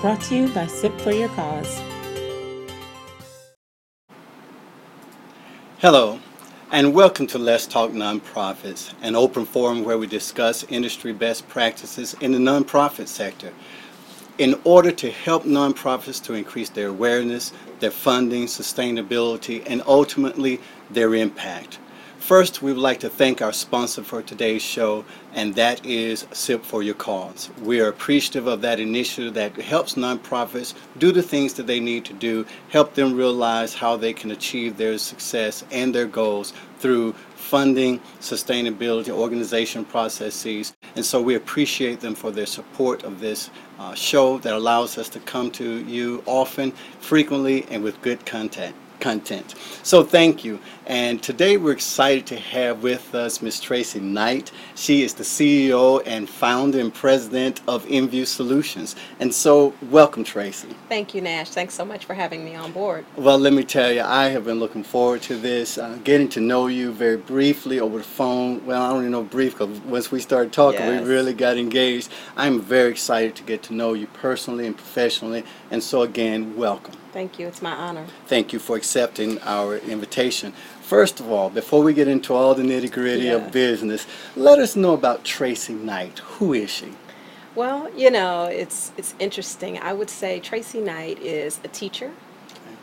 Brought to you by SIP for Your Cause. Hello, and welcome to Let's Talk Nonprofits, an open forum where we discuss industry best practices in the nonprofit sector. In order to help nonprofits to increase their awareness, their funding, sustainability, and ultimately their impact. First, we would like to thank our sponsor for today's show, and that is SIP for Your Cause. We are appreciative of that initiative that helps nonprofits do the things that they need to do, help them realize how they can achieve their success and their goals through funding, sustainability, organization processes. And so we appreciate them for their support of this uh, show that allows us to come to you often, frequently, and with good content content. So thank you. And today we're excited to have with us Ms. Tracey Knight. She is the CEO and founder and president of InView Solutions. And so welcome Tracey. Thank you Nash. Thanks so much for having me on board. Well, let me tell you, I have been looking forward to this, uh, getting to know you very briefly over the phone. Well, I don't even know brief because once we started talking, yes. we really got engaged. I'm very excited to get to know you personally and professionally. And so again, welcome. Thank you. It's my honor. Thank you for accepting our invitation. First of all, before we get into all the nitty gritty of business, let us know about Tracey Knight. Who is she? Well, you know, it's it's interesting. I would say Tracey Knight is a teacher.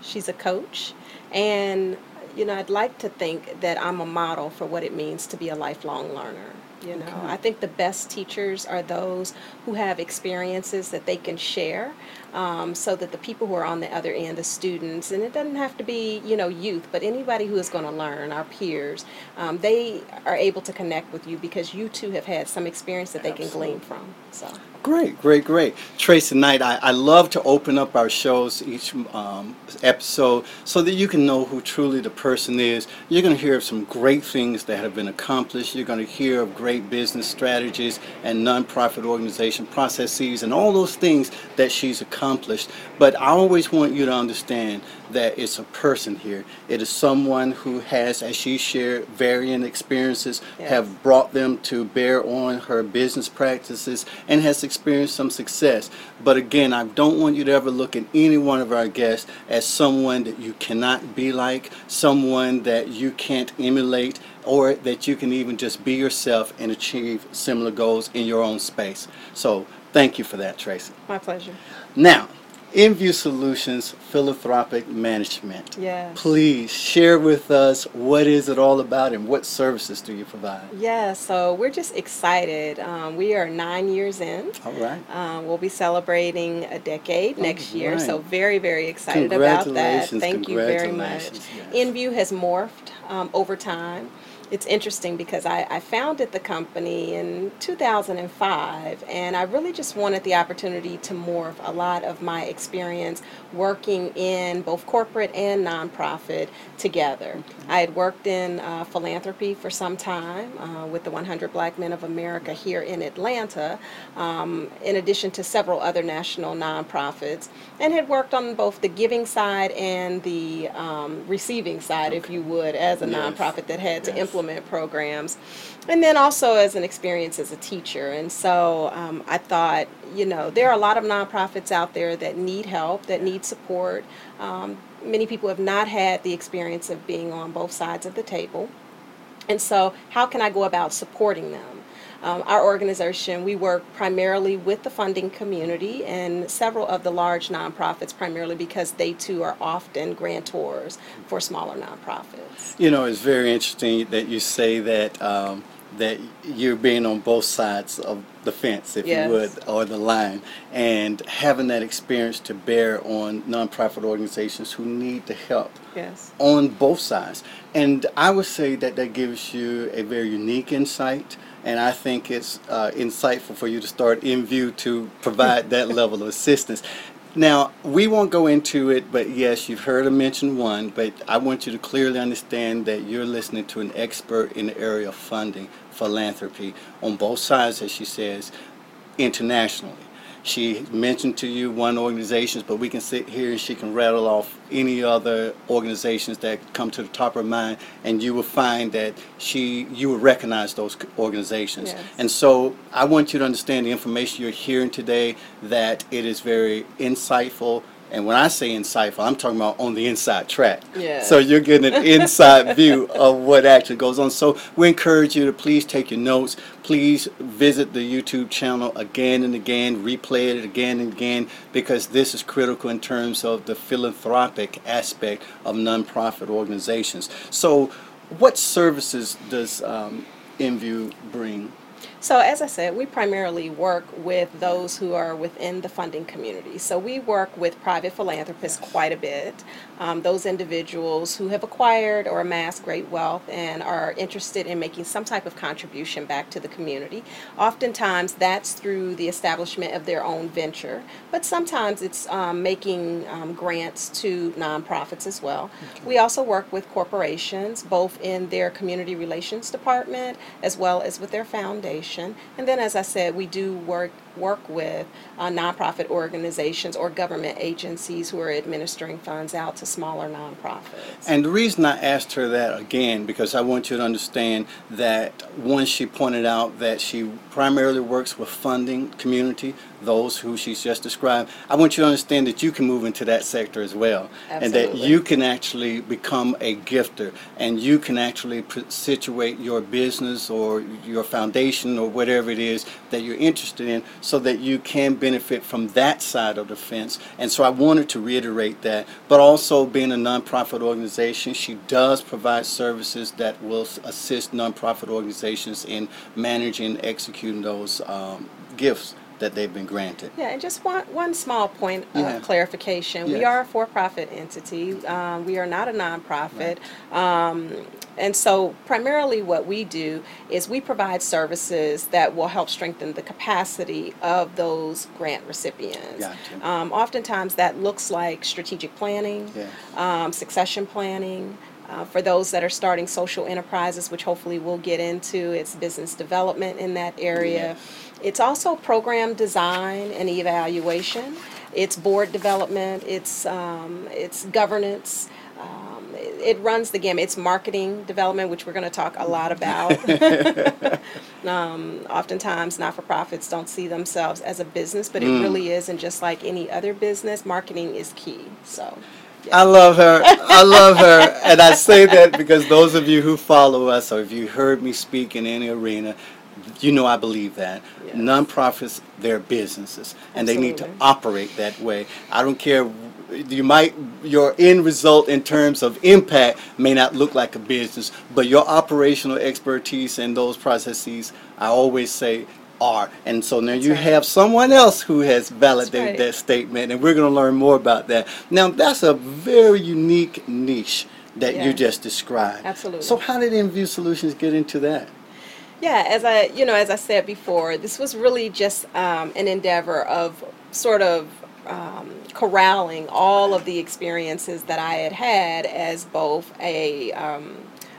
She's a coach, and you know, I'd like to think that I'm a model for what it means to be a lifelong learner. You know, okay. I think the best teachers are those who have experiences that they can share um, so that the people who are on the other end, the students, and it doesn't have to be, you know, youth, but anybody who is going to learn, our peers, um, they are able to connect with you because you too have had some experience that they Absolutely. can glean from. So. Great, great, great. Tracey Knight, I, I love to open up our shows each um, episode so that you can know who truly the person is. You're going to hear of some great things that have been accomplished. You're going to hear of great business strategies and nonprofit organization processes and all those things that she's accomplished. But I always want you to understand that it's a person here. It is someone who has, as she shared, varying experiences, have brought them to bear on her business practices, and has experienced some success. But again, I don't want you to ever look at any one of our guests as someone that you cannot be like, someone that you can't emulate, or that you can even just be yourself and achieve similar goals in your own space. So thank you for that, Tracey. My pleasure. Now, InView Solutions Philanthropic Management. Yes. Please share with us what is it all about and what services do you provide? Yeah, so we're just excited. Um, we are nine years in. All right. Um, we'll be celebrating a decade next year, so very, very excited about that. Thank you very much. Yes. InView has morphed um, over time it's interesting because I, I, founded the company in 2005 and I really just wanted the opportunity to morph a lot of my experience working in both corporate and nonprofit together. I had worked in uh, philanthropy for some time uh, with the 100 Black Men of America here in Atlanta, um, in addition to several other national nonprofits, and had worked on both the giving side and the um, receiving side, okay. if you would, as a yes. nonprofit that had yes. to implement programs. And then also as an experience as a teacher. And so um, I thought, you know, there are a lot of nonprofits out there that need help, that need support. Um, many people have not had the experience of being on both sides of the table. And so, how can I go about supporting them? Um, our organization, we work primarily with the funding community and several of the large nonprofits, primarily because they too are often grantors for smaller nonprofits. You know, it's very interesting that you say that. Um, that you're being on both sides of the fence, if yes. you would, or the line, and having that experience to bear on nonprofit organizations who need the help yes. on both sides. And I would say that that gives you a very unique insight and I think it's uh, insightful for you to start InView to provide that level of assistance. Now, we won't go into it, but yes, you've heard her mention one, but I want you to clearly understand that you're listening to an expert in the area of funding philanthropy on both sides, as she says, internationally. She mentioned to you one organizations, but we can sit here and she can rattle off any other organizations that come to the top of her mind, and you will find that she you will recognize those organizations. Yes. And so I want you to understand the information you're hearing today that it is very insightful and when I say insightful, I'm talking about on the inside track. Yeah. So you're getting an inside view of what actually goes on. So we encourage you to please take your notes. Please visit the YouTube channel again and again, replay it again and again, because this is critical in terms of the philanthropic aspect of nonprofit organizations. So, what services does um, InView bring? So as I said, we primarily work with those who are within the funding community. So we work with private philanthropists quite a bit, um, those individuals who have acquired or amassed great wealth and are interested in making some type of contribution back to the community. Oftentimes that's through the establishment of their own venture, but sometimes it's um, making um, grants to nonprofits as well. Okay. We also work with corporations, both in their community relations department as well as with their foundation and then, as I said, we do work work with uh, nonprofit organizations or government agencies who are administering funds out to smaller nonprofits. And the reason I asked her that again, because I want you to understand that once she pointed out that she primarily works with funding community, those who she's just described, I want you to understand that you can move into that sector as well. And that you can actually become a gifter and you can actually situate your business or your foundation or whatever it is that you're interested in so that you can benefit from that side of the fence. And so I wanted to reiterate that. But also, being a nonprofit organization, she does provide services that will assist nonprofit organizations in managing and executing those um, gifts that they've been granted. Yeah, and just one, one small point of clarification. Yes. We are a for-profit entity. Um, we are not a nonprofit. Right. Um, and so primarily what we do is we provide services that will help strengthen the capacity of those grant recipients. Gotcha. Um, oftentimes that looks like strategic planning, yes. Um, succession planning, uh, for those that are starting social enterprises, which hopefully we'll get into, it's business development in that area. It's also program design and evaluation. It's board development. It's um, it's governance. Um, it, it, runs the gamut. It's marketing development, which we're going to talk a lot about. um, oftentimes, not for profits don't see themselves as a business, but it mm. really is. And just like any other business, marketing is key. So. I love her. I love her. And I say that because those of you who follow us, or if you heard me speak in any arena, you know I believe that. Yes. Nonprofits, they're businesses, and they need to operate that way. I don't care. You might your end result in terms of impact may not look like a business, but your operational expertise and those processes, I always say, are. And so now you right. have someone else who has validated right. that statement, and we're going to learn more about that. Now, that's a very unique niche that yes. you just described. Absolutely. So, how did InView Solutions get into that? Yeah, as I you know, as I said before, this was really just um, an endeavor of sort of um, corralling all of the experiences that I had had as both a um,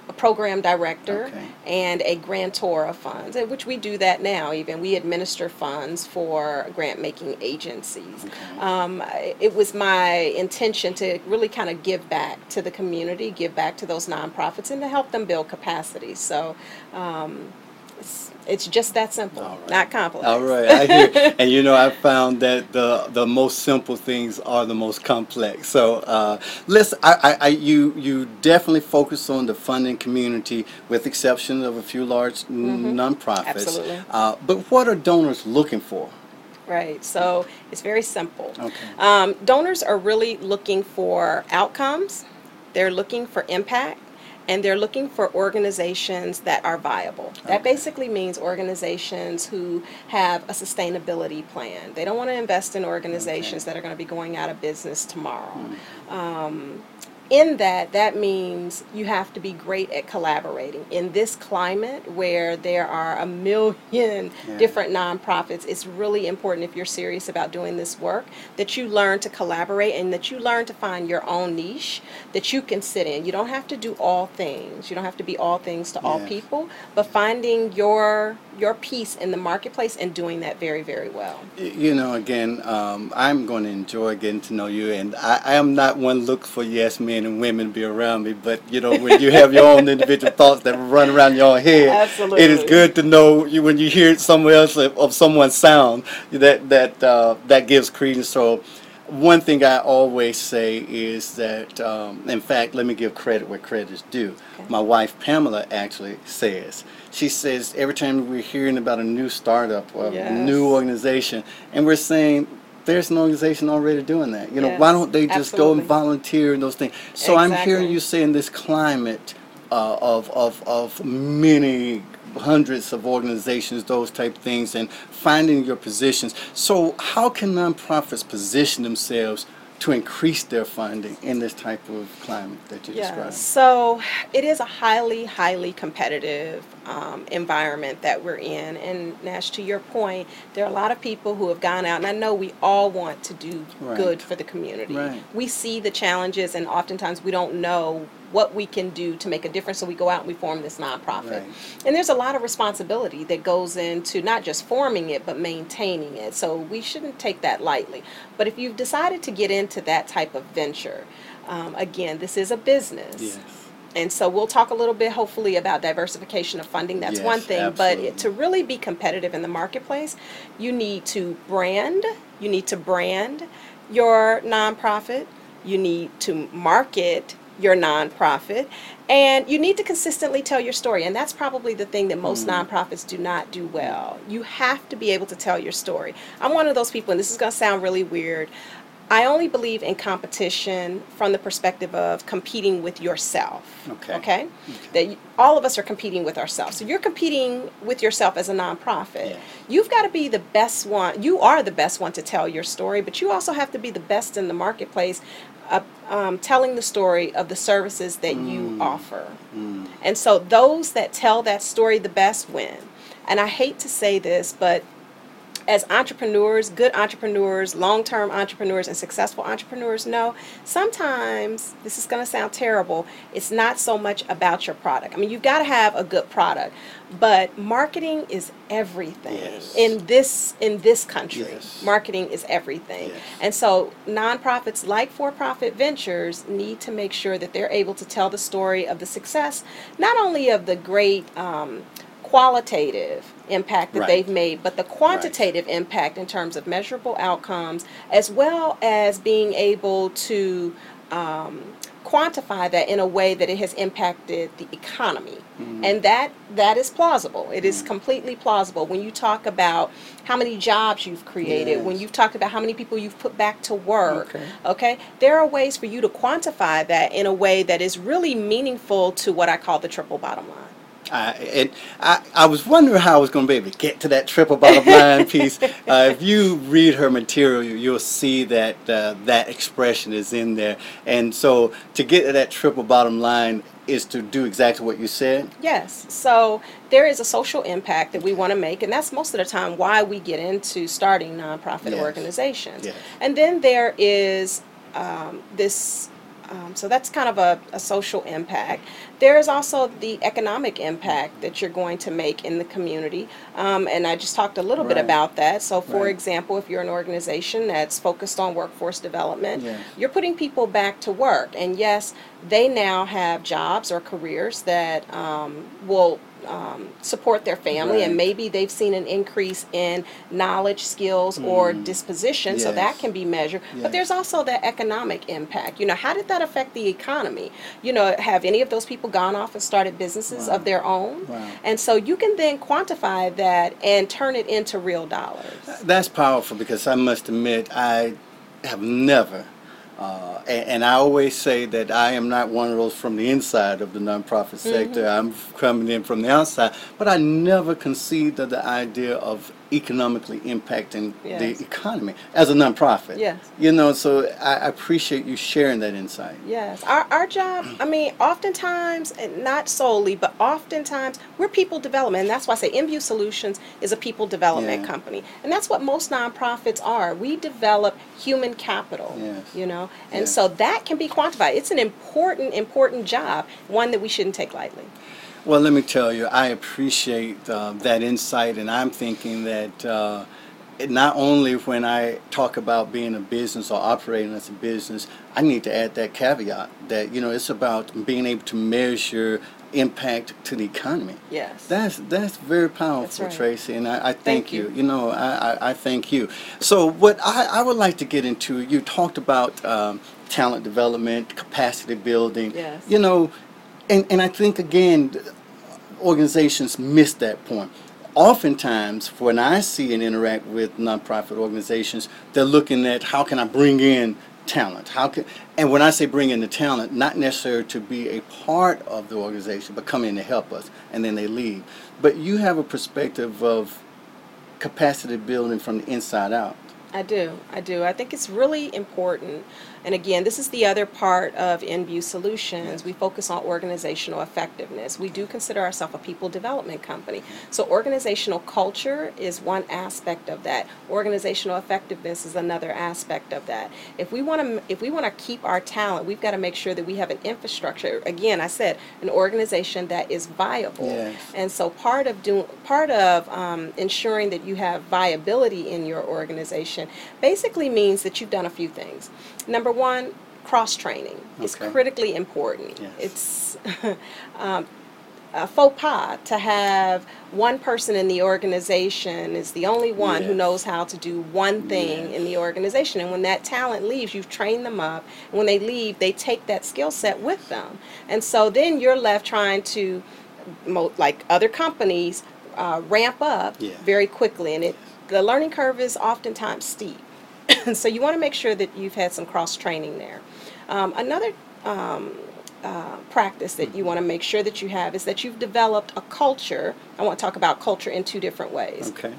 a program director okay. and a grantor of funds, which we do that now. Even we administer funds for grant making agencies. Okay. Um, it was my intention to really kind of give back to the community, give back to those nonprofits, and to help them build capacity. So. Um, it's, it's just that simple, right. not complex. All right, I hear. and you know, I found that the the most simple things are the most complex. So uh, let's. I, I, I, you you definitely focus on the funding community, with exception of a few large mm-hmm. nonprofits. Absolutely. Uh, but what are donors looking for? Right. So it's very simple. Okay. Um, donors are really looking for outcomes. They're looking for impact and they're looking for organizations that are viable. That basically means organizations who have a sustainability plan. They don't want to invest in organizations okay. that are going to be going out of business tomorrow. Mm. Um, in that, that means you have to be great at collaborating. In this climate where there are a million yeah. different nonprofits, it's really important if you're serious about doing this work that you learn to collaborate and that you learn to find your own niche that you can sit in. You don't have to do all things. You don't have to be all things to all people, but finding your your piece in the marketplace and doing that very, very well. You know, again, um, I'm going to enjoy getting to know you, and I, I, am not one look for yes men and women be around me, but you know, when you have your own individual thoughts that run around your head, Absolutely. it is good to know you when you hear somewhere else of, of someone's sound that that uh, that gives credence. So one thing I always say is that, um, in fact, let me give credit where credit is due. Okay. My wife Pamela actually says, she says every time we're hearing about a new startup or yes. a new organization, and we're saying, there's an organization already doing that. You know, yes, why don't they just absolutely. go and volunteer and those things? So exactly. I'm hearing you say in this climate uh, of, of, of many hundreds of organizations, those type things, and finding your positions. So, how can nonprofits position themselves to increase their funding in this type of climate that you described? So it is a highly, highly competitive um, environment that we're in. And Nash, to your point, there are a lot of people who have gone out, and I know we all want to do right. good for the community. Right. We see the challenges, and oftentimes we don't know what we can do to make a difference. So we go out and we form this nonprofit. Right. And there's a lot of responsibility that goes into not just forming it, but maintaining it. So we shouldn't take that lightly. But if you've decided to get into that type of venture, um, again, this is a business. Yes. And so we'll talk a little bit, hopefully, about diversification of funding. That's yes, one thing. Absolutely. But to really be competitive in the marketplace, you need to brand. You need to brand your nonprofit. You need to market your nonprofit and you need to consistently tell your story and that's probably the thing that most mm. nonprofits do not do well you have to be able to tell your story i'm one of those people and this is going to sound really weird I only believe in competition from the perspective of competing with yourself. Okay. Okay. okay. That all of us are competing with ourselves. So you're competing with yourself as a nonprofit. Yes. You've got to be the best one. You are the best one to tell your story, but you also have to be the best in the marketplace uh, um, telling the story of the services that mm. you offer. Mm. And so those that tell that story the best win. And I hate to say this, but as entrepreneurs, good entrepreneurs, long term entrepreneurs, and successful entrepreneurs know, sometimes this is going to sound terrible. It's not so much about your product. I mean, you've got to have a good product, but marketing is everything yes. in this in this country. Yes. Marketing is everything, yes. and so nonprofits like for-profit ventures need to make sure that they're able to tell the story of the success, not only of the great. Um, qualitative impact that right. they've made, but the quantitative impact in terms of measurable outcomes, as well as being able to um, quantify that in a way that it has impacted the economy. Mm-hmm. And that that is plausible. It is mm-hmm. completely plausible when you talk about how many jobs you've created, yes. when you've talked about how many people you've put back to work. Okay. okay? There are ways for you to quantify that in a way that is really meaningful to what I call the triple bottom line. I, and I, I was wondering how I was going to be able to get to that triple bottom line piece. Uh, if you read her material, you'll see that uh, that expression is in there. And so to get to that triple bottom line is to do exactly what you said? Yes. So there is a social impact that we want to make, and that's most of the time why we get into starting nonprofit yes. organizations. Yes. And then there is um, this um, so that's kind of a, a, social impact. There is also the economic impact that you're going to make in the community. Um, and I just talked a little right. bit about that. So, for right. example, if you're an organization that's focused on workforce development, yes. you're putting people back to work. And yes, they now have jobs or careers that um, will um, support their family, right. and maybe they've seen an increase in knowledge, skills, mm. or disposition, yes. so that can be measured. Yes. But there's also that economic impact. You know, how did that affect the economy? You know, have any of those people gone off and started businesses wow. of their own? Wow. And so you can then quantify that and turn it into real dollars. That's powerful because I must admit, I have never uh, and, and, I always say that I am not one of those from the inside of the nonprofit sector. Mm-hmm. I'm coming in from the outside. But I never conceived of the idea of economically impacting yes. the economy as a nonprofit. Yes. You know, so I appreciate you sharing that insight. Yes. Our, our job, I mean, oftentimes, not solely, but oftentimes, we're people development. And that's why I say InView Solutions is a people development yeah. company. And that's what most nonprofits are. We develop human capital, yes. you know, and yes. so that can be quantified. It's an important, important job, one that we shouldn't take lightly. Well, let me tell you, I appreciate uh, that insight, and I'm thinking that uh, not only when I talk about being a business or operating as a business, I need to add that caveat that you know it's about being able to measure impact to the economy. Yes. That's that's very powerful, right. Tracey, and I, I thank, thank you. you. you. know, I, I, I, thank you. So what I, I would like to get into, you talked about um, talent development, capacity building. Yes. You know, and, and I think again, organizations miss that point. Oftentimes, when I see and interact with nonprofit organizations, they're looking at how can I bring in talent? How can and when I say bring in the talent, not necessarily to be a part of the organization, but come in to help us, and then they leave. But you have a perspective of capacity building from the inside out. I do. I do. I think it's really important and again, this is the other part of InView Solutions. We focus on organizational effectiveness. We do consider ourselves a people development company. So organizational culture is one aspect of that. Organizational effectiveness is another aspect of that. If we want to if we want to keep our talent, we've got to make sure that we have an infrastructure. Again, I said an organization that is viable. Yes. And so part of doing part of um, ensuring that you have viability in your organization basically means that you've done a few things. Number one, cross training okay. is critically important. Yes. It's um, a faux pas to have one person in the organization is the only one yes. who knows how to do one thing in the organization. And when that talent leaves, you've trained them up. And when they leave, they take that skill set with them. And so then you're left trying to, like other companies, uh, ramp up yeah. very quickly. And it the learning curve is oftentimes steep. so you want to make sure that you've had some cross training there. Um, another um, uh, practice that you want to make sure that you have is that you've developed a culture. I want to talk about culture in two different ways. Okay.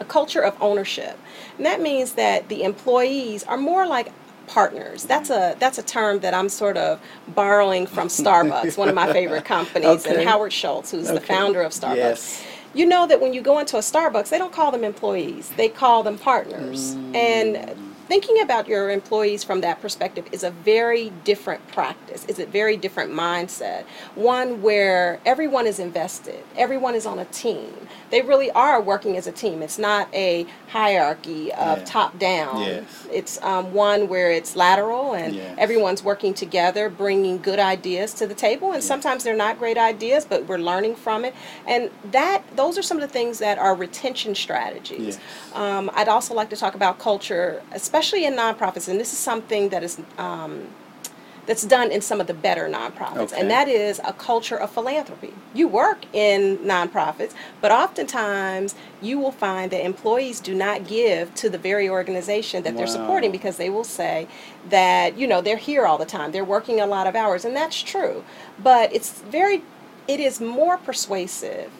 A culture of ownership, and that means that the employees are more like partners. That's a that's a term that I'm sort of borrowing from Starbucks, one of my favorite companies, okay. and Howard Schultz, who's okay. the founder of Starbucks. Yes you know that when you go into a Starbucks, they don't call them employees, they call them partners. Mm. And thinking about your employees from that perspective is a very different practice. It's a very different mindset. One where everyone is invested, everyone is on a team. They really are working as a team. It's not a hierarchy of yeah. top down. Yes. It's um, one where it's lateral and yes. everyone's working together, bringing good ideas to the table. And yes. sometimes they're not great ideas, but we're learning from it. And that those are some of the things that are retention strategies. Um, I'd also like to talk about culture, especially especially in nonprofits, and this is something that is um, that's done in some of the better nonprofits, okay. and that is a culture of philanthropy. You work in nonprofits, but oftentimes you will find that employees do not give to the very organization that wow. they're supporting because they will say that you know they're here all the time, they're working a lot of hours, and that's true. But it's very, it is more persuasive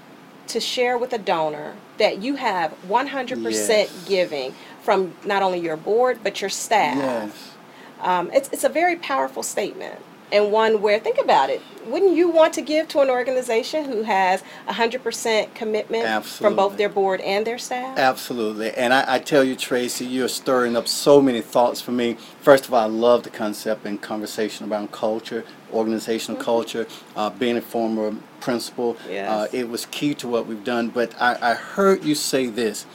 to share with a donor that you have 100% yes. giving from not only your board but your staff. Yes. Um, it's it's a very powerful statement and one where think about it wouldn't you want to give to an organization who has 100% commitment absolutely. from both their board and their staff absolutely and I, I, tell you tracey you're stirring up so many thoughts for me first of all i love the concept and conversation around culture organizational mm-hmm. culture uh, being a former principal yes. uh, it was key to what we've done but I, I heard you say this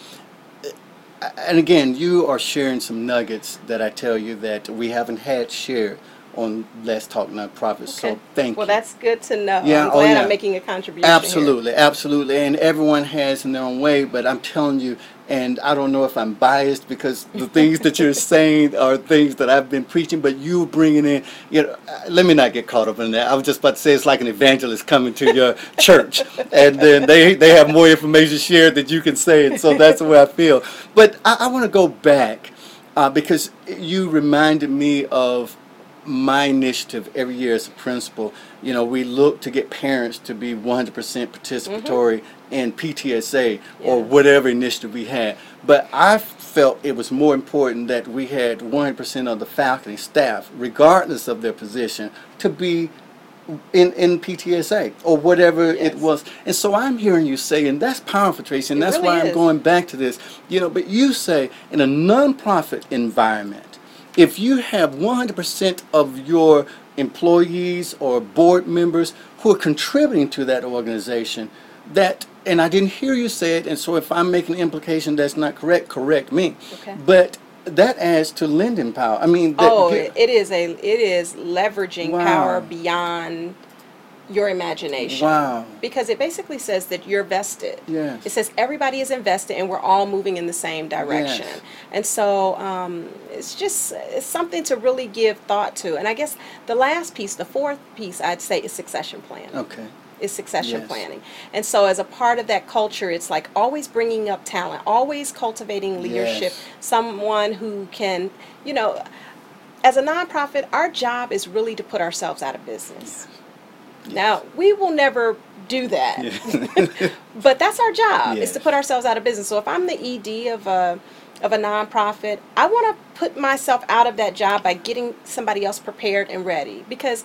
and again, you are sharing some nuggets that I tell you that we haven't had shared on Let's Talk Nonprofits. Okay. So thank well, you. Well, that's good to know. Yeah, I'm oh, glad yeah. I'm making a contribution. Absolutely, here. absolutely. And everyone has in their own way, but I'm telling you, and I don't know if I'm biased because the things that you're saying are things that I've been preaching, but you bringing in, you know, uh, let me not get caught up in that. I was just about to say it's like an evangelist coming to your church, and then they they have more information shared that you can say, and so that's the way I feel. But I, I want to go back uh, because you reminded me of my initiative every year as a principal, you know, we look to get parents to be 100% participatory mm-hmm. in PTSA or whatever initiative we had. But I felt it was more important that we had 100% of the faculty staff, regardless of their position, to be in, in PTSA or whatever yes. it was. And so I'm hearing you say, and that's powerful, Tracey, and it that's really why I'm going back to this. You know, but you say in a nonprofit environment, if you have 100% of your employees or board members who are contributing to that organization, that and I didn't hear you say it, and so if I'm making an implication that's not correct, correct me. Okay. But that adds to lending power. I mean, oh, it is a it is leveraging wow. power beyond your imagination. Wow. Because it basically says that you're vested. Yes. It says everybody is invested and we're all moving in the same direction. Yes. And so um, it's just it's something to really give thought to. And I guess the last piece, the fourth piece, I'd say is succession planning. Okay is succession yes. planning. And so, as a part of that culture, it's like always bringing up talent, always cultivating leadership, yes. someone who can, you know, as a nonprofit, our job is really to put ourselves out of business. Yes. Now, we will never do that. but that's our job, is to put ourselves out of business. So if I'm the ED of a of a nonprofit, I want to put myself out of that job by getting somebody else prepared and ready because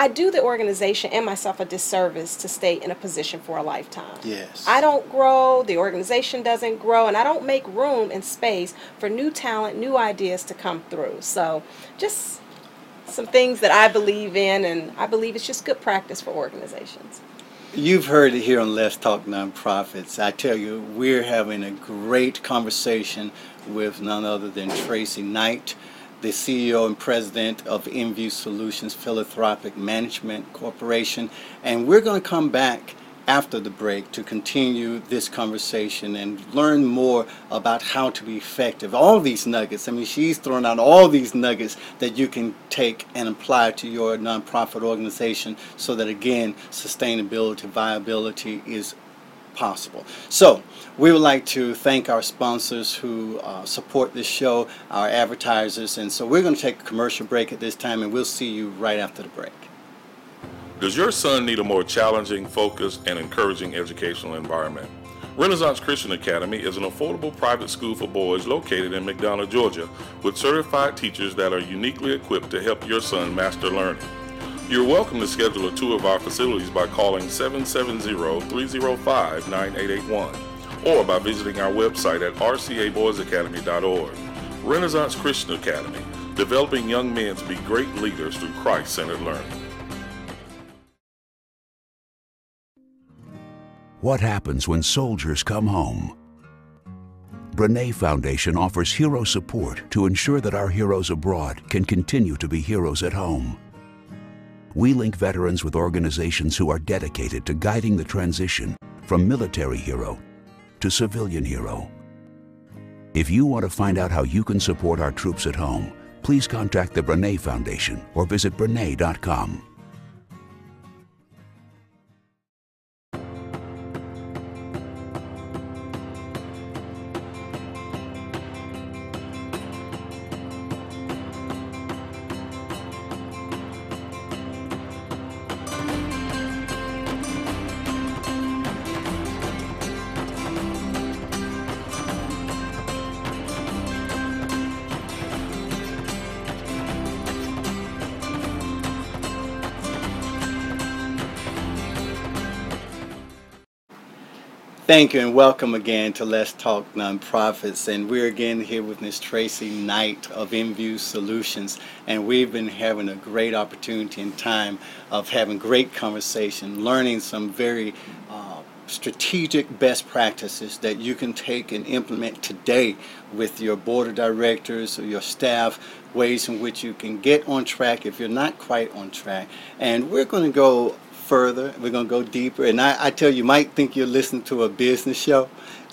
I do the organization and myself a disservice to stay in a position for a lifetime. Yes. I don't grow, the organization doesn't grow, and I don't make room and space for new talent, new ideas to come through. So, just some things that I believe in, and I believe it's just good practice for organizations. You've heard it here on Let's Talk Nonprofits. I tell you, we're having a great conversation with none other than Tracey Knight the CEO and president of InView Solutions Philanthropic Management Corporation. And we're going to come back after the break to continue this conversation and learn more about how to be effective. All these nuggets, I mean, she's throwing out all these nuggets that you can take and apply to your nonprofit organization so that, again, sustainability, viability is possible. So, we would like to thank our sponsors who uh, support this show, our advertisers, and so we're going to take a commercial break at this time, and we'll see you right after the break. Does your son need a more challenging, focused, and encouraging educational environment? Renaissance Christian Academy is an affordable private school for boys located in McDonough, Georgia, with certified teachers that are uniquely equipped to help your son master learning. You're welcome to schedule a tour of our facilities by calling 770-305-9881 or by visiting our website at rcaboysacademy.org. Renaissance Christian Academy, developing young men to be great leaders through Christ-centered learning. What happens when soldiers come home? Brene Foundation offers hero support to ensure that our heroes abroad can continue to be heroes at home we link veterans with organizations who are dedicated to guiding the transition from military hero to civilian hero. If you want to find out how you can support our troops at home, please contact the Brene Foundation or visit Brene.com. Thank you and welcome again to Let's Talk Nonprofits. And we're again here with Ms. Tracey Knight of InView Solutions. And we've been having a great opportunity and time of having great conversation, learning some very uh, strategic best practices that you can take and implement today with your board of directors or your staff, ways in which you can get on track if you're not quite on track. And we're going to go further. We're going to go deeper. And I, I tell you, you might think you're listening to a business show,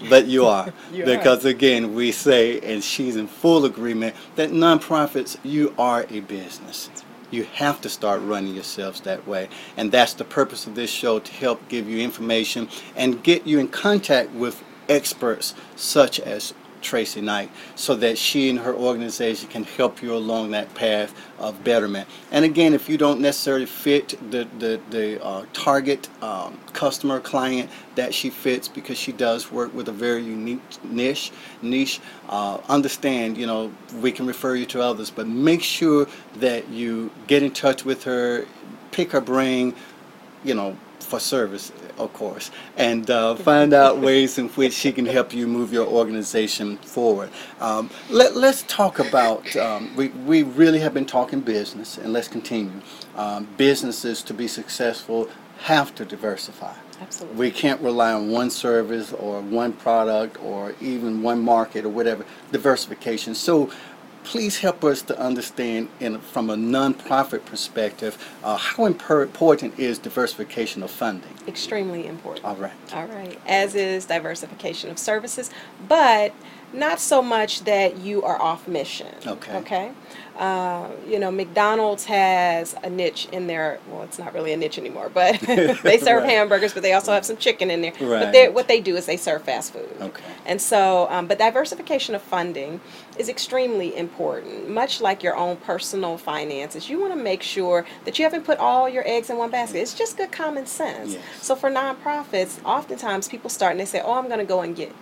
but you are. you because, are. again, we say, and she's in full agreement, that nonprofits, you are a business. You have to start running yourselves that way. And that's the purpose of this show to help give you information and get you in contact with experts such as Tracey Knight so that she and her organization can help you along that path of betterment. And again, if you don't necessarily fit the, the, the uh, target um, customer client that she fits because she does work with a very unique niche, niche uh, understand, you know, we can refer you to others, but make sure that you get in touch with her, pick her brain, you know, for service, of course, and uh, find out ways in which she can help you move your organization forward. Um, let, us talk about, um, we, we really have been talking business, and let's continue. Um, businesses to be successful have to diversify. Absolutely. We can't rely on one service or one product or even one market or whatever. Diversification. So please help us to understand in, from a nonprofit perspective uh, how important is diversification of funding? Extremely important. All right. All right. As is diversification of services, but not so much that you are off mission. Okay. Okay. Uh, you know, McDonald's has a niche in there. Well, it's not really a niche anymore, but they serve right. hamburgers, but they also have some chicken in there. Right. But what they do is they serve fast food. Okay. And so, um, but diversification of funding is extremely important. Much like your own personal finances, you want to make sure that you haven't put all your eggs in one basket. It's just good common sense. Yes. So for nonprofits, oftentimes people start and they say, "Oh, I'm going to go and get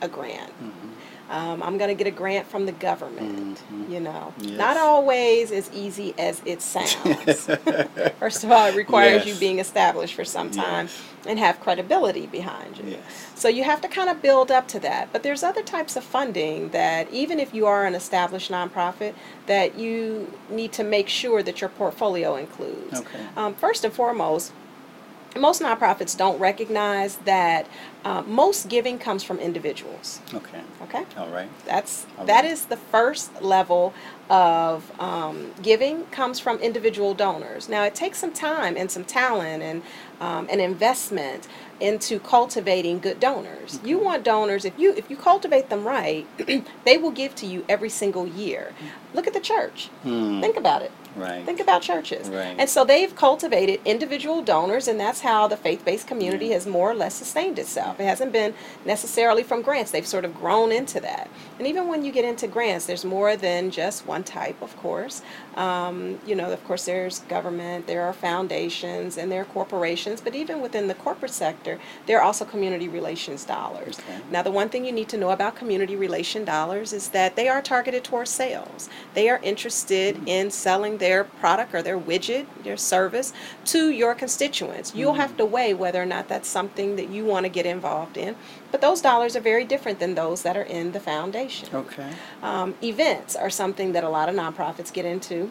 a grant." Mm-hmm um, I'm going to get a grant from the government. Mm-hmm. You know, yes. not always as easy as it sounds. First of all, it requires yes. you being established for some time yes. and have credibility behind you. So you have to kind of build up to that. But there's other types of funding that even if you are an established nonprofit, that you need to make sure that your portfolio includes. Okay. Um, first and foremost, most nonprofits don't recognize that uh, most giving comes from individuals. Okay. Okay. All right. That's All that right. is the first level of um, giving comes from individual donors. Now it takes some time and some talent and um, an investment into cultivating good donors. You want donors if you if you cultivate them right, they will give to you every single year. Look at the church. Hmm. Think about it. Right. Think about churches. Right. And so they've cultivated individual donors, and that's how the faith based community yeah. has more or less sustained itself. It hasn't been necessarily from grants, they've sort of grown into that. And even when you get into grants, there's more than just one type, of course. Um, you know, of course, there's government, there are foundations, and there are corporations, but even within the corporate sector, there are also community relations dollars. Okay. Now, the one thing you need to know about community relation dollars is that they are targeted towards sales. They are interested mm-hmm. in selling their product or their widget, their service to your constituents. You'll mm-hmm. have to weigh whether or not that's something that you want to get involved in. But those dollars are very different than those that are in the foundation. Okay. Um, events are something that a lot of nonprofits get into.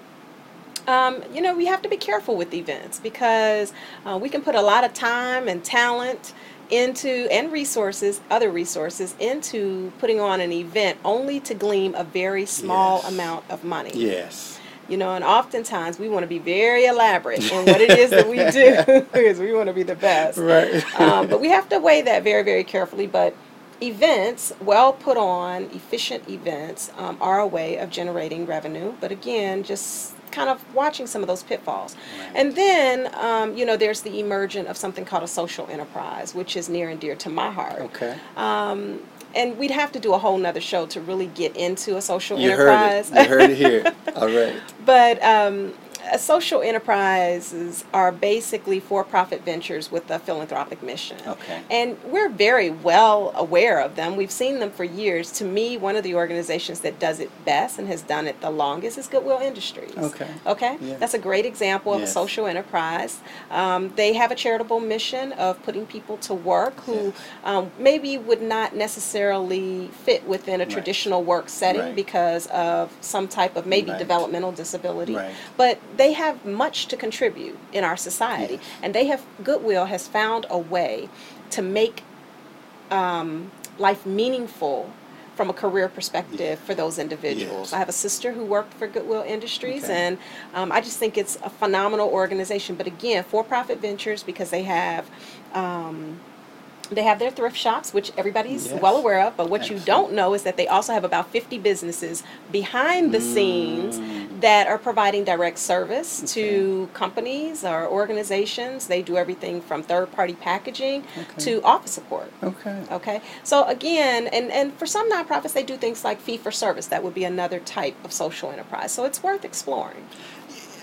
Um, you know, we have to be careful with events because uh, we can put a lot of time and talent into and resources, other resources, into putting on an event only to glean a very small yes. amount of money. Yes. You know, and oftentimes we want to be very elaborate in what it is that we do because we want to be the best. Right. um, but we have to weigh that very, very carefully. But events, well put on, efficient events, um, are a way of generating revenue. But again, just kind of watching some of those pitfalls. Right. And then, um, you know, there's the emergent of something called a social enterprise, which is near and dear to my heart. Okay. And we'd have to do a whole nother show to really get into a social you enterprise. Heard it. You heard it here. All right. But um, social enterprises are basically for-profit ventures with a philanthropic mission. Okay. And we're very well aware of them. We've seen them for years. To me, one of the organizations that does it best and has done it the longest is Goodwill Industries. Okay. Okay. Yeah. That's a great example of yes. a social enterprise. Um, they have a charitable mission of putting people to work who yes. um, maybe would not necessarily fit within a right. traditional work setting right. because of some type of maybe right. developmental disability. Right. But they have much to contribute in our society, yes. and they have Goodwill has found a way to make um, life meaningful from a career perspective yeah. for those individuals. Yes. I have a sister who worked for Goodwill Industries, okay. and um, I just think it's a phenomenal organization. But again, for-profit ventures because they have. Um, they have their thrift shops, which everybody's yes. well aware of. But what Excellent. you don't know is that they also have about 50 businesses behind the mm. scenes that are providing direct service okay. to companies or organizations. They do everything from third party packaging okay. to office support. Okay. Okay. So again, and, and for some nonprofits, they do things like fee for service. That would be another type of social enterprise. So it's worth exploring.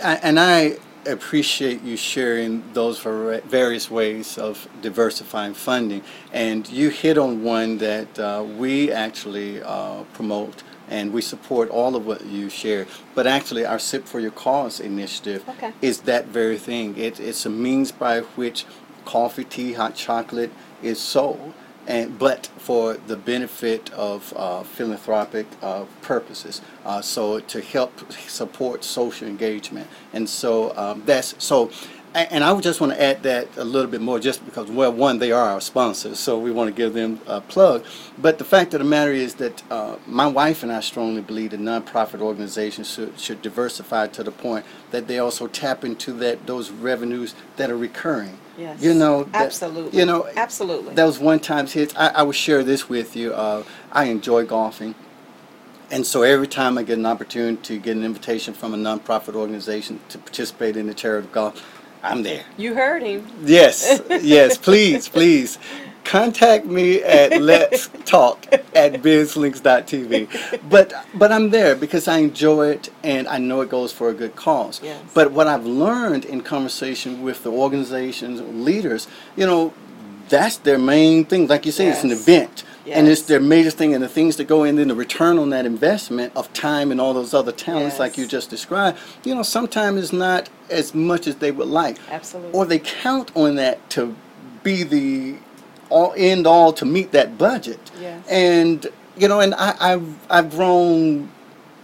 And I appreciate you sharing those various ways of diversifying funding. And you hit on one that uh, we actually uh, promote and we support all of what you share. But actually, our Sip for Your Cause initiative okay. is that very thing. It, it's a means by which coffee, tea, hot chocolate is sold and but for the benefit of uh, philanthropic uh, purposes. Uh, so to help support social engagement, and so um, that's so. And I would just want to add that a little bit more, just because, well, one, they are our sponsors, so we want to give them a plug. But the fact of the matter is that uh, my wife and I strongly believe that nonprofit organizations should, should diversify to the point that they also tap into that those revenues that are recurring. Yes. You know, that, absolutely. You know, absolutely. Those one-time hits. I, I will share this with you. Uh, I enjoy golfing, and so every time I get an opportunity to get an invitation from a nonprofit organization to participate in the charity golf, I'm there. You heard him. Yes, yes. Please, please contact me at let's talk at bizlinks.tv. But but I'm there because I enjoy it and I know it goes for a good cause. Yes. But what I've learned in conversation with the organizations leaders, you know, that's their main thing. Like you say, it's an event. Yes. And it's their major thing, and the things that go in, then the return on that investment of time and all those other talents, yes. like you just described, you know, sometimes it's not as much as they would like. Absolutely. Or they count on that to be the all end all to meet that budget. Yes. And you know, and I, I've I've grown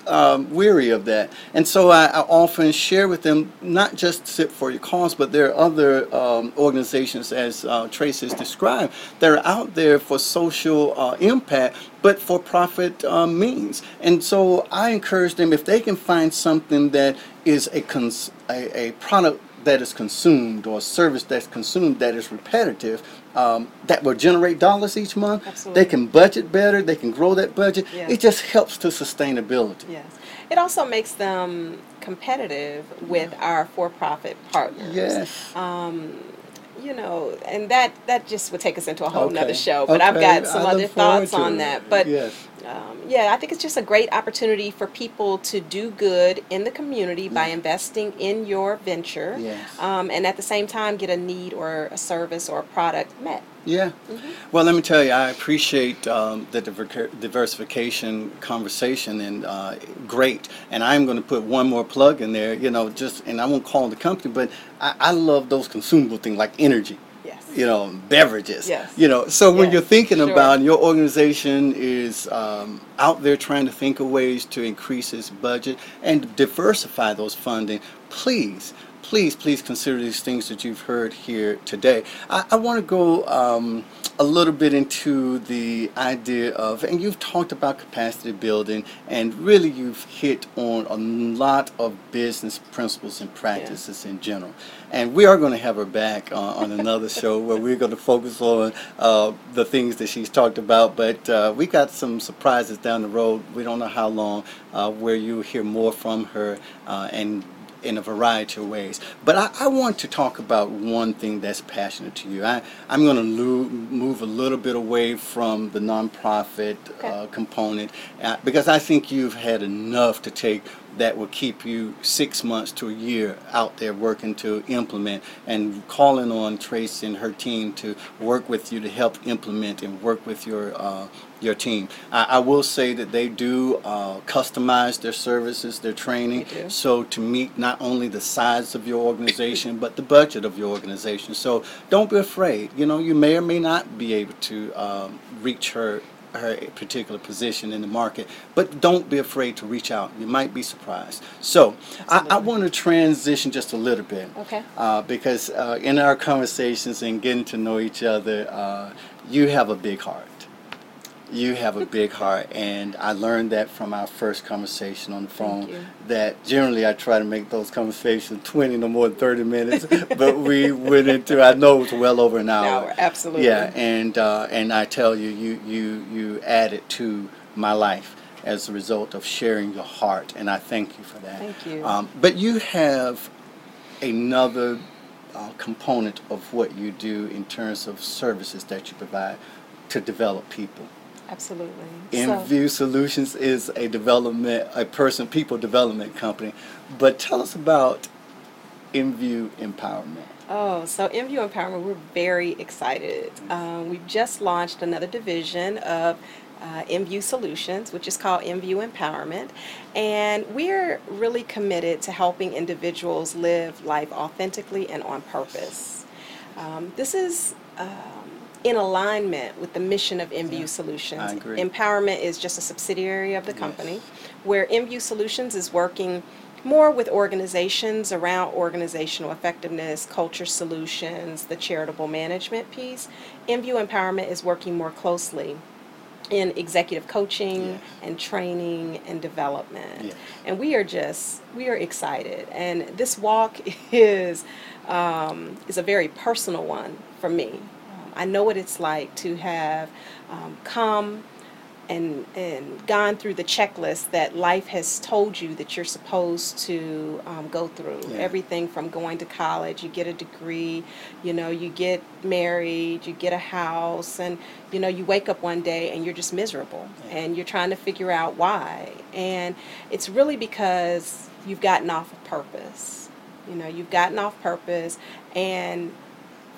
um, weary of that, and so I, I, often share with them not just SIP for Your Cause, but there are other um, organizations, as uh, Tracey has described, that are out there for social uh, impact, but for profit uh, means. And so I encourage them if they can find something that is a cons- a, a product that is consumed or a service that's consumed that is repetitive um, that will generate dollars each month. Absolutely. They can budget better. They can grow that budget. Yes. It just helps to sustainability. Yes. It also makes them competitive with our for-profit partners. Yes. Um, you know, and that that just would take us into a whole okay. nother show. But okay. I've got some I other thoughts on that. But yes. Um, yeah, I think it's just a great opportunity for people to do good in the community by investing in your venture, yes. um, and at the same time get a need or a service or a product met. Yeah. Mm-hmm. Well, let me tell you, I appreciate um, the diver- diversification conversation and uh, great. And I'm going to put one more plug in there, you know, just, and I won't call the company, but I, I love those consumable things like energy. You know, beverages. Yes. You know, so when Yes, you're thinking sure. about your organization is um, out there trying to think of ways to increase its budget and diversify those funding, please please, please consider these things that you've heard here today. I, I want to go um, a little bit into the idea of, and you've talked about capacity building, and really you've hit on a lot of business principles and practices yeah. in general. And we are going to have her back uh, on another show where we're going to focus on uh, the things that she's talked about. But uh, we got some surprises down the road. We don't know how long, uh, where you'll hear more from her uh, and in a variety of ways. But I, I, want to talk about one thing that's passionate to you. I, I'm going to lo- move a little bit away from the nonprofit okay. uh, component uh, because I think you've had enough to take that will keep you six months to a year out there working to implement and calling on Tracey and her team to work with you to help implement and work with your uh, your team. I, I, will say that they do uh, customize their services, their training, so to meet not only the size of your organization but the budget of your organization. So don't be afraid. You know, you may or may not be able to um, reach her her particular position in the market, but don't be afraid to reach out. You might be surprised. So I, I, want to transition just a little bit, okay? Uh, because uh, in our conversations and getting to know each other, uh, you have a big heart you have a big heart, and I learned that from our first conversation on the phone. That generally I try to make those conversations twenty no more than thirty minutes, but we went into I know it was well over an hour. An hour, absolutely. Yeah, and uh, and I tell you, you you you added to my life as a result of sharing your heart, and I thank you for that. Thank you. Um, but you have another uh, component of what you do in terms of services that you provide to develop people. Absolutely. InView so, Solutions is a development, a person, people development company. But tell us about InView Empowerment. Oh, so InView Empowerment, we're very excited. Um, we've just launched another division of uh, InView Solutions, which is called InView Empowerment. And we're really committed to helping individuals live life authentically and on purpose. Um, this is um, in alignment with the mission of InView yeah, Solutions. Empowerment is just a subsidiary of the company, yes. where InView Solutions is working more with organizations around organizational effectiveness, culture solutions, the charitable management piece. InView Empowerment is working more closely in executive coaching yes. and training and development. Yes. And we are just we are excited. And this walk is um, is a very personal one for me. Um, I know what it's like to have um, come and and gone through the checklist that life has told you that you're supposed to um, go through. Yeah. Everything from going to college, you get a degree, you know, you get married, you get a house, and you know, you wake up one day and you're just miserable, yeah. and you're trying to figure out why. And it's really because you've gotten off of purpose. You know, you've gotten off purpose, and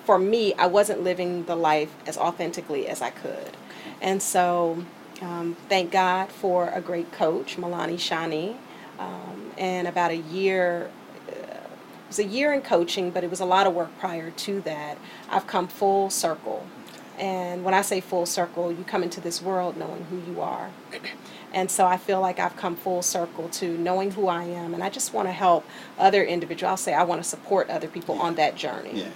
for me, I wasn't living the life as authentically as I could. And so um, thank God for a great coach, Milani Shani. Um, and about a year, uh, it was a year in coaching, but it was a lot of work prior to that. I've come full circle. And when I say full circle, you come into this world knowing who you are. And so I feel like I've come full circle to knowing who I am. And I just want to help other individuals. I'll say I want to support other people on that journey.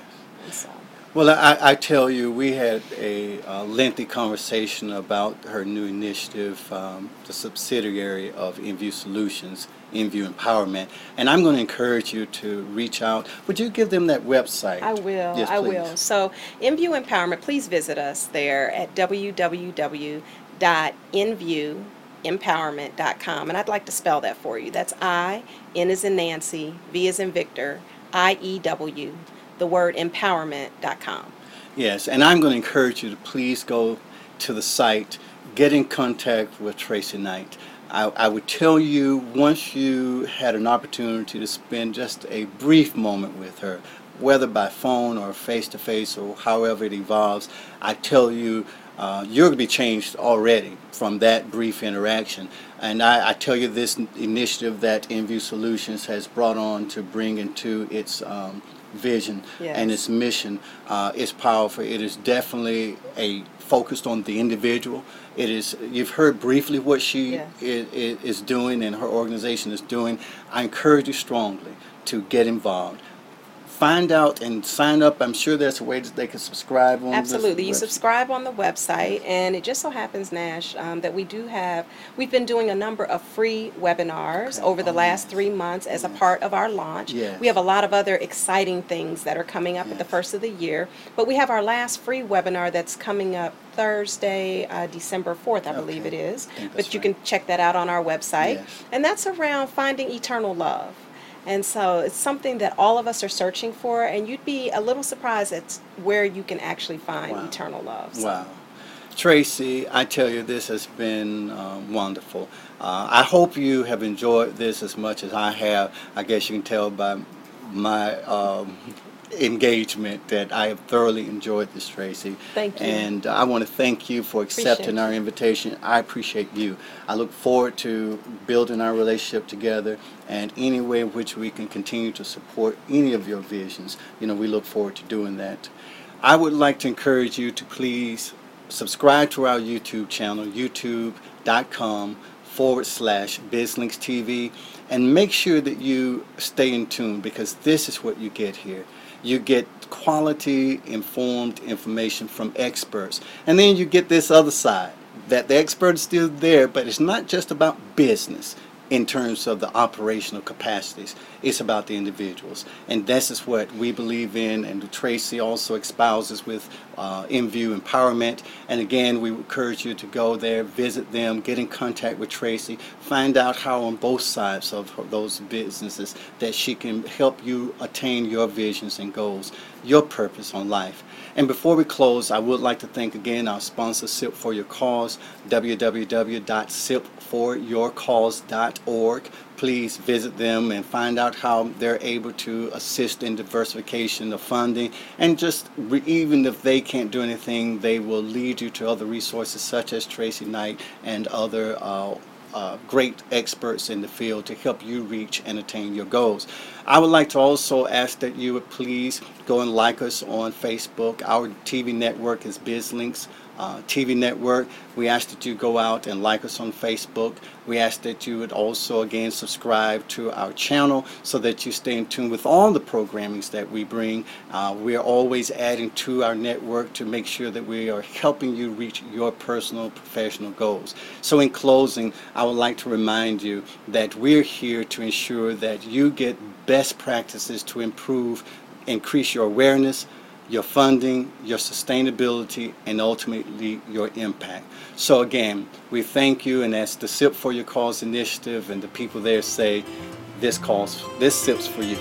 Yes. So. Well, I, I, tell you, we had a, a, lengthy conversation about her new initiative, um, the subsidiary of InView Solutions, InView Empowerment, and I'm going to encourage you to reach out. Would you give them that website? I will. Yes, I will. So, InView Empowerment, please visit us there at www.inviewempowerment.com, and I'd like to spell that for you. That's I, N is in Nancy, V is in Victor, I E W the word empowerment.com. Yes, and I'm going to encourage you to please go to the site, get in contact with Tracey Knight. I, I, would tell you once you had an opportunity to spend just a brief moment with her, whether by phone or face to face or however it evolves, I tell you uh, you're going to be changed already from that brief interaction. And I, I, tell you this initiative that InView Solutions has brought on to bring into its um, vision yes. and its mission uh, is powerful. It is definitely a focused on the individual. It is you've heard briefly what she yes. is, is doing and her organization is doing. I encourage you strongly to get involved find out and sign up. I'm sure there's a way that they can subscribe on. Absolutely, you subscribe on the website, and it just so happens, Nash, um, that we do have. We've been doing a number of free webinars okay. over the oh, last yes. three months as yes. a part of our launch. Yes. We have a lot of other exciting things that are coming up at the first of the year, but we have our last free webinar that's coming up Thursday, uh, December 4th, I believe it is. But you right. can check that out on our website. And that's around finding eternal love. And so it's something that all of us are searching for, and you'd be a little surprised at where you can actually find wow. eternal love. So. Wow. Tracey, I tell you, this has been um, wonderful. Uh, I hope you have enjoyed this as much as I have. I guess you can tell by my um, engagement that I have thoroughly enjoyed this, Tracey. Thank you. And uh, I want to thank you for accepting our invitation. I appreciate you. I look forward to building our relationship together and any way in which we can continue to support any of your visions. You know, we look forward to doing that. I would like to encourage you to please subscribe to our YouTube channel, youtube.com forward slash BizLinks TV, and make sure that you stay in tune because this is what you get here you get quality informed information from experts. And then you get this other side that the expert is still there, but it's not just about business. In terms of the operational capacities. It's about the individuals. And this is what we believe in, and Tracey also espouses with uh, InView Empowerment. And again, we encourage you to go there, visit them, get in contact with Tracey, find out how on both sides of those businesses that she can help you attain your visions and goals, your purpose on life. And before we close, I would like to thank again our sponsor, SIP for Your Cause, www.sipforyourcause.org. Please visit them and find out how they're able to assist in diversification of funding. And just re- even if they can't do anything, they will lead you to other resources such as Tracey Knight and other uh, uh, great experts in the field to help you reach and attain your goals. I would like to also ask that you would please go and like us on Facebook. Our TV network is BizLinks uh, TV network. We ask that you go out and like us on Facebook. We ask that you would also, again, subscribe to our channel so that you stay in tune with all the programmings that we bring. Uh, we are always adding to our network to make sure that we are helping you reach your personal professional goals. So, in closing, I would like to remind you that we're here to ensure that you get best practices to improve, increase your awareness your funding, your sustainability, and ultimately your impact. So again, we thank you, and as the SIP for Your Cause initiative and the people there say, this calls, this SIP's for you.